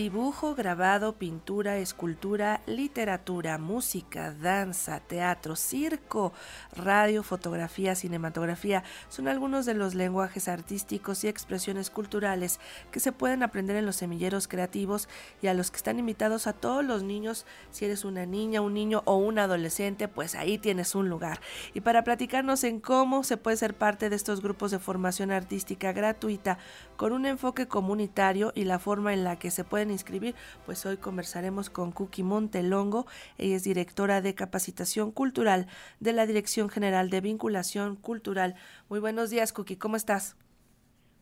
Dibujo, grabado, pintura, escultura, literatura, música, danza, teatro, circo, radio, fotografía, cinematografía son algunos de los lenguajes artísticos y expresiones culturales que se pueden aprender en los semilleros creativos y a los que están invitados a todos los niños. Si eres una niña, un niño o un adolescente, pues ahí tienes un lugar. Y para platicarnos en cómo se puede ser parte de estos grupos de formación artística gratuita con un enfoque comunitario y la forma en la que se pueden inscribir, pues hoy conversaremos con Cookie Montelongo. Ella es directora de capacitación cultural de la Dirección General de Vinculación Cultural. Muy buenos días, Cookie, ¿cómo estás?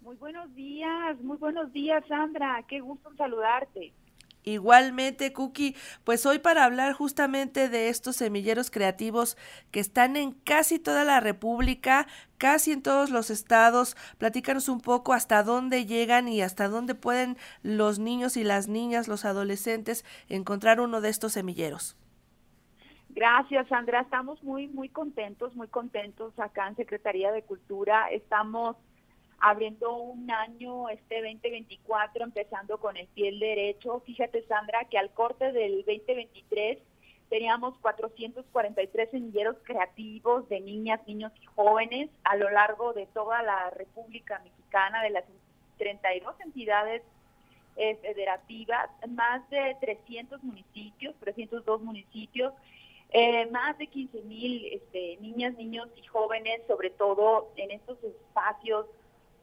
Muy buenos días, muy buenos días, Sandra. Qué gusto saludarte. Igualmente, Cookie, pues hoy para hablar justamente de estos semilleros creativos que están en casi toda la República, casi en todos los estados, platícanos un poco hasta dónde llegan y hasta dónde pueden los niños y las niñas, los adolescentes, encontrar uno de estos semilleros. Gracias, Sandra. Estamos muy, muy contentos, muy contentos acá en Secretaría de Cultura. Estamos abriendo un año, este 2024, empezando con el pie derecho. Fíjate, Sandra, que al corte del 2023 teníamos 443 semilleros creativos de niñas, niños y jóvenes a lo largo de toda la República Mexicana, de las 32 entidades eh, federativas, más de 300 municipios, 302 municipios, eh, más de 15 mil este, niñas, niños y jóvenes, sobre todo en estos espacios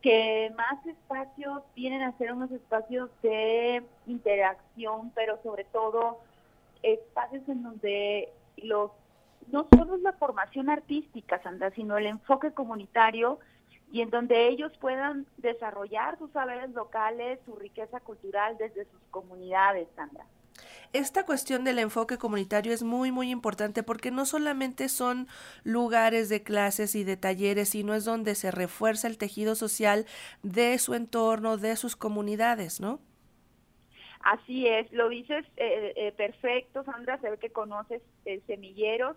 que más espacios vienen a ser unos espacios de interacción, pero sobre todo espacios en donde los no solo es la formación artística, Sandra, sino el enfoque comunitario y en donde ellos puedan desarrollar sus saberes locales, su riqueza cultural desde sus comunidades, Sandra. Esta cuestión del enfoque comunitario es muy, muy importante porque no solamente son lugares de clases y de talleres, sino es donde se refuerza el tejido social de su entorno, de sus comunidades, ¿no? Así es, lo dices eh, eh, perfecto, Sandra, se ve que conoces eh, semilleros.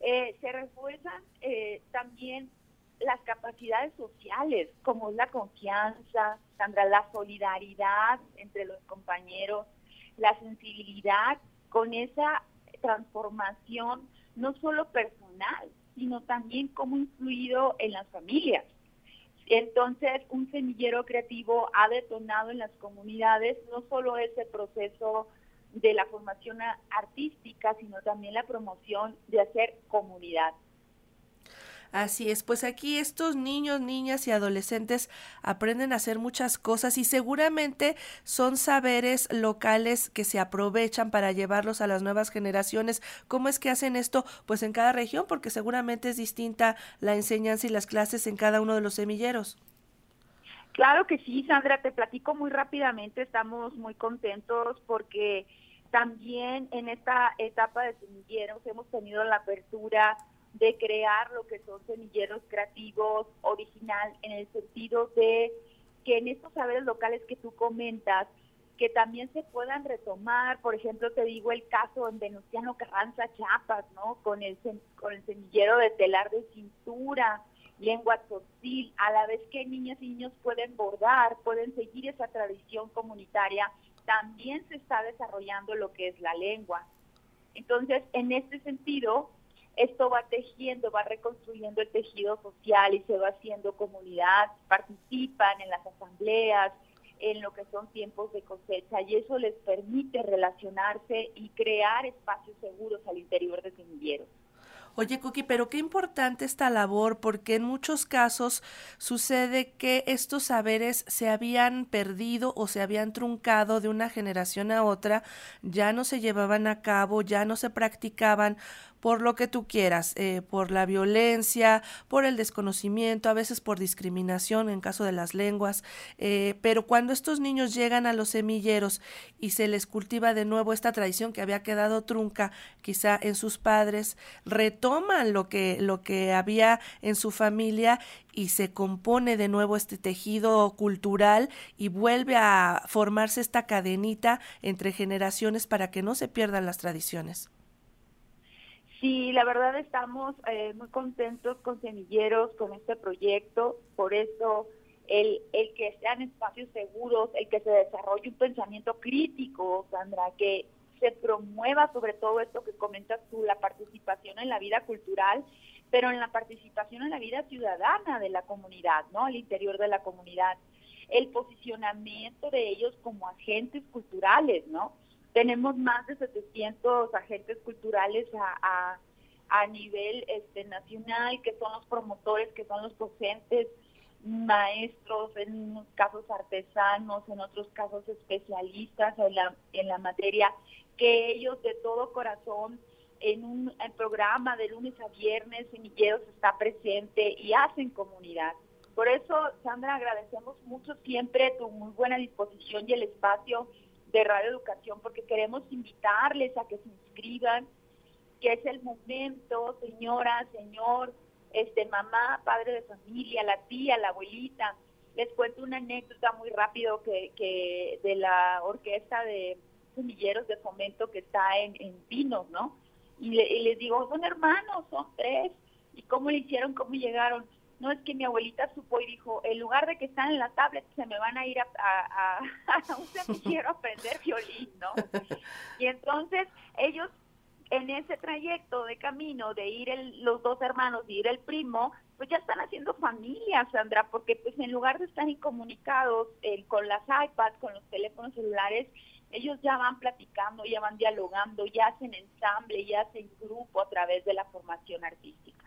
se refuerzan también las capacidades sociales, como la confianza, Sandra, la solidaridad entre los compañeros, la sensibilidad con esa transformación no solo personal, sino también cómo influido en las familias. Entonces, un semillero creativo ha detonado en las comunidades no solo ese proceso de la formación artística, sino también la promoción de hacer comunidad. Así es, pues aquí estos niños, niñas y adolescentes aprenden a hacer muchas cosas y seguramente son saberes locales que se aprovechan para llevarlos a las nuevas generaciones. ¿Cómo es que hacen esto? Pues en cada región, porque seguramente es distinta la enseñanza y las clases en cada uno de los semilleros. Claro que sí, Sandra, te platico muy rápidamente, estamos muy contentos porque también en esta etapa de semilleros hemos tenido la apertura de crear lo que son semilleros creativos original en el sentido de que en estos saberes locales que tú comentas, que también se puedan retomar, por ejemplo, te digo el caso en Venustiano Carranza, Chiapas, ¿no? Con el, con el semillero de telar de cintura, lengua totil, a la vez que niñas y niños pueden bordar, pueden seguir esa tradición comunitaria, también se está desarrollando lo que es la lengua. Entonces, en este sentido, esto va tejiendo, va reconstruyendo el tejido social y se va haciendo comunidad, participan en las asambleas, en lo que son tiempos de cosecha y eso les permite relacionarse y crear espacios seguros al interior de semilleros. Oye, Cookie, pero qué importante esta labor, porque en muchos casos sucede que estos saberes se habían perdido o se habían truncado de una generación a otra, ya no se llevaban a cabo, ya no se practicaban por lo que tú quieras, eh, por la violencia, por el desconocimiento, a veces por discriminación en caso de las lenguas, eh, pero cuando estos niños llegan a los semilleros y se les cultiva de nuevo esta tradición que había quedado trunca quizá en sus padres, retoman lo que, lo que había en su familia y se compone de nuevo este tejido cultural y vuelve a formarse esta cadenita entre generaciones para que no se pierdan las tradiciones. Sí, la verdad estamos eh, muy contentos con Semilleros, con este proyecto, por eso el, el que sean espacios seguros, el que se desarrolle un pensamiento crítico, Sandra, que se promueva sobre todo esto que comentas tú, la participación en la vida cultural, pero en la participación en la vida ciudadana de la comunidad, ¿no? Al interior de la comunidad. El posicionamiento de ellos como agentes culturales, ¿no? Tenemos más de 700 agentes culturales a, a, nivel este, nacional, que son los promotores, que son los docentes, maestros, en unos casos artesanos, en otros casos especialistas en la, en la materia, que ellos de todo corazón en un programa de lunes a viernes, Semilleros está presente y hacen comunidad. Por eso, Sandra, agradecemos mucho siempre tu muy buena disposición y el espacio de Radio Educación, porque queremos invitarles a que se inscriban, que es el momento, señora, señor, este mamá, padre de familia, la tía, la abuelita. Les cuento una anécdota muy rápido que, que de la orquesta de semilleros de fomento que está en, en Pinos, ¿no? Y, les digo, son hermanos, son tres. ¿Y cómo le hicieron? ¿Cómo llegaron? No es que mi abuelita supo y dijo, en lugar de que están en la tablet, se me van a ir a, a, a, un semillero a aprender violín, ¿no? Y entonces ellos en ese trayecto de camino de ir los dos hermanos, de ir el primo, pues ya están haciendo familia, Sandra, porque pues en lugar de estar incomunicados eh, con las iPads, con los teléfonos celulares, ellos ya van platicando, ya van dialogando, ya hacen ensamble, ya hacen grupo a través de la formación artística.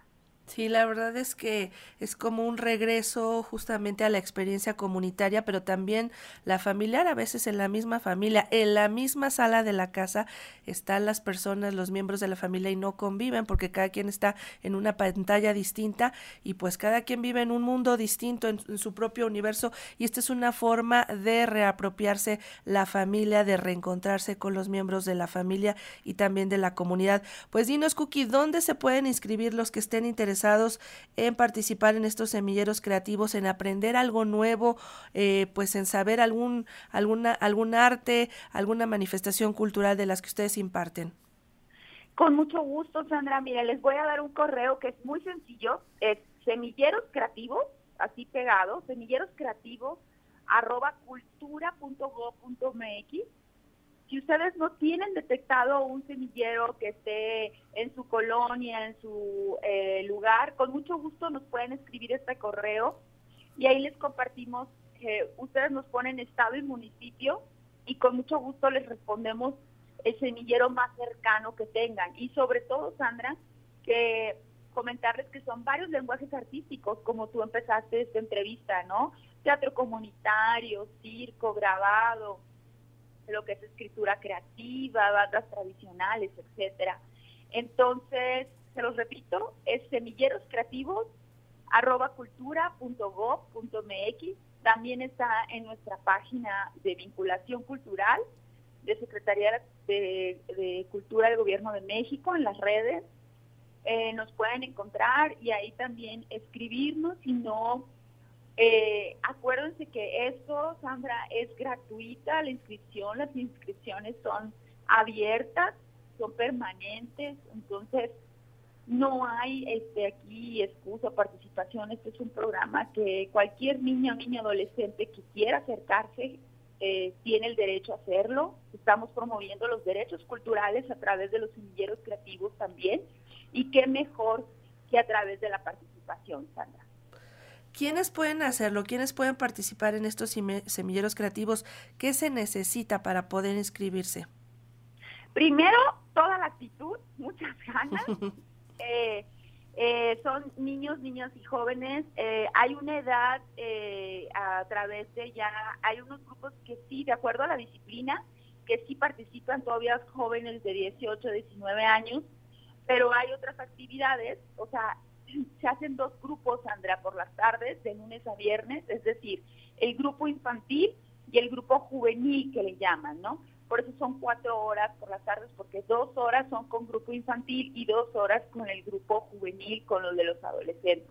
Sí, la verdad es que es como un regreso justamente a la experiencia comunitaria, pero también la familiar, a veces en la misma familia, en la misma sala de la casa están las personas, los miembros de la familia y no conviven porque cada quien está en una pantalla distinta y pues cada quien vive en un mundo distinto, en, su propio universo y esta es una forma de reapropiarse la familia, de reencontrarse con los miembros de la familia y también de la comunidad. Pues dinos, Cookie, ¿dónde se pueden inscribir los que estén interesados? En participar en estos semilleros creativos, en aprender algo nuevo, eh, pues en saber algún, alguna, algún arte, alguna manifestación cultural de las que ustedes imparten. Con mucho gusto, Sandra. Mira, les voy a dar un correo que es muy sencillo, es semilleros creativos, así pegado, semilleros creativos, arroba cultura.go.mx si ustedes no tienen detectado un semillero que esté en su colonia, en su eh, lugar, con mucho gusto nos pueden escribir este correo y ahí les compartimos, que ustedes nos ponen estado y municipio y con mucho gusto les respondemos el semillero más cercano que tengan. Y sobre todo, Sandra, que comentarles que son varios lenguajes artísticos, como tú empezaste esta entrevista, ¿no? Teatro comunitario, circo, grabado, lo que es escritura creativa, bandas tradicionales, etcétera. Entonces, se los repito, es semilleros creativos arroba cultura.gov.mx. También está en nuestra página de vinculación cultural de Secretaría de, Cultura del Gobierno de México en las redes. Eh, nos pueden encontrar y ahí también escribirnos si no eh, acuérdense que esto, Sandra, es gratuita la inscripción, las inscripciones son abiertas, son permanentes, entonces no hay este aquí excusa participación, este es un programa que cualquier niño, niño, adolescente que quiera acercarse eh, tiene el derecho a hacerlo. Estamos promoviendo los derechos culturales a través de los semilleros creativos también y qué mejor que a través de la participación, Sandra. ¿Quiénes pueden hacerlo? ¿Quiénes pueden participar en estos semilleros creativos? ¿Qué se necesita para poder inscribirse? Primero, toda la actitud, muchas ganas. Eh, eh, son niños, niñas y jóvenes. Eh, hay una edad a través de ya, hay unos grupos que sí, de acuerdo a la disciplina, que sí participan todavía jóvenes de 18, 19 años, pero hay otras actividades, o sea, se hacen dos grupos, Sandra, por las tardes, de lunes a viernes, es decir, el grupo infantil y el grupo juvenil que le llaman, ¿no? Por eso son cuatro horas por las tardes, porque dos horas son con grupo infantil y dos horas con el grupo juvenil, con los de los adolescentes.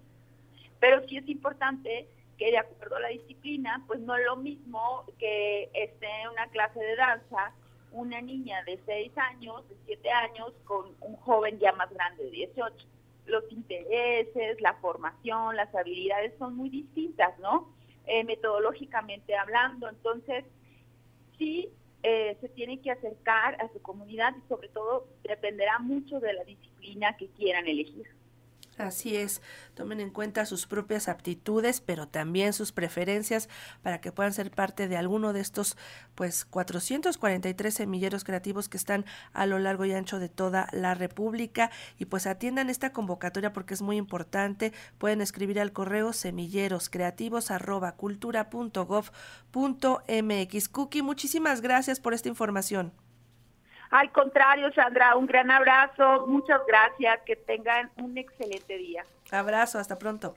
Pero sí es importante que de acuerdo a la disciplina, pues no es lo mismo que esté en una clase de danza una niña de seis años, de siete años, con un joven ya más grande de 18 los intereses, la formación, las habilidades son muy distintas, ¿no? eh, metodológicamente hablando. Entonces, sí eh, se tienen que acercar a su comunidad y sobre todo dependerá mucho de la disciplina que quieran elegir. Así es, tomen en cuenta sus propias aptitudes, pero también sus preferencias para que puedan ser parte de alguno de estos pues 443 semilleros creativos que están a lo largo y ancho de toda la República y pues atiendan esta convocatoria porque es muy importante. Pueden escribir al correo semilleroscreativos@cultura.gov.mx. Cookie, muchísimas gracias por esta información. Al contrario, Sandra, un gran abrazo, muchas gracias, que tengan un excelente día. Abrazo, hasta pronto.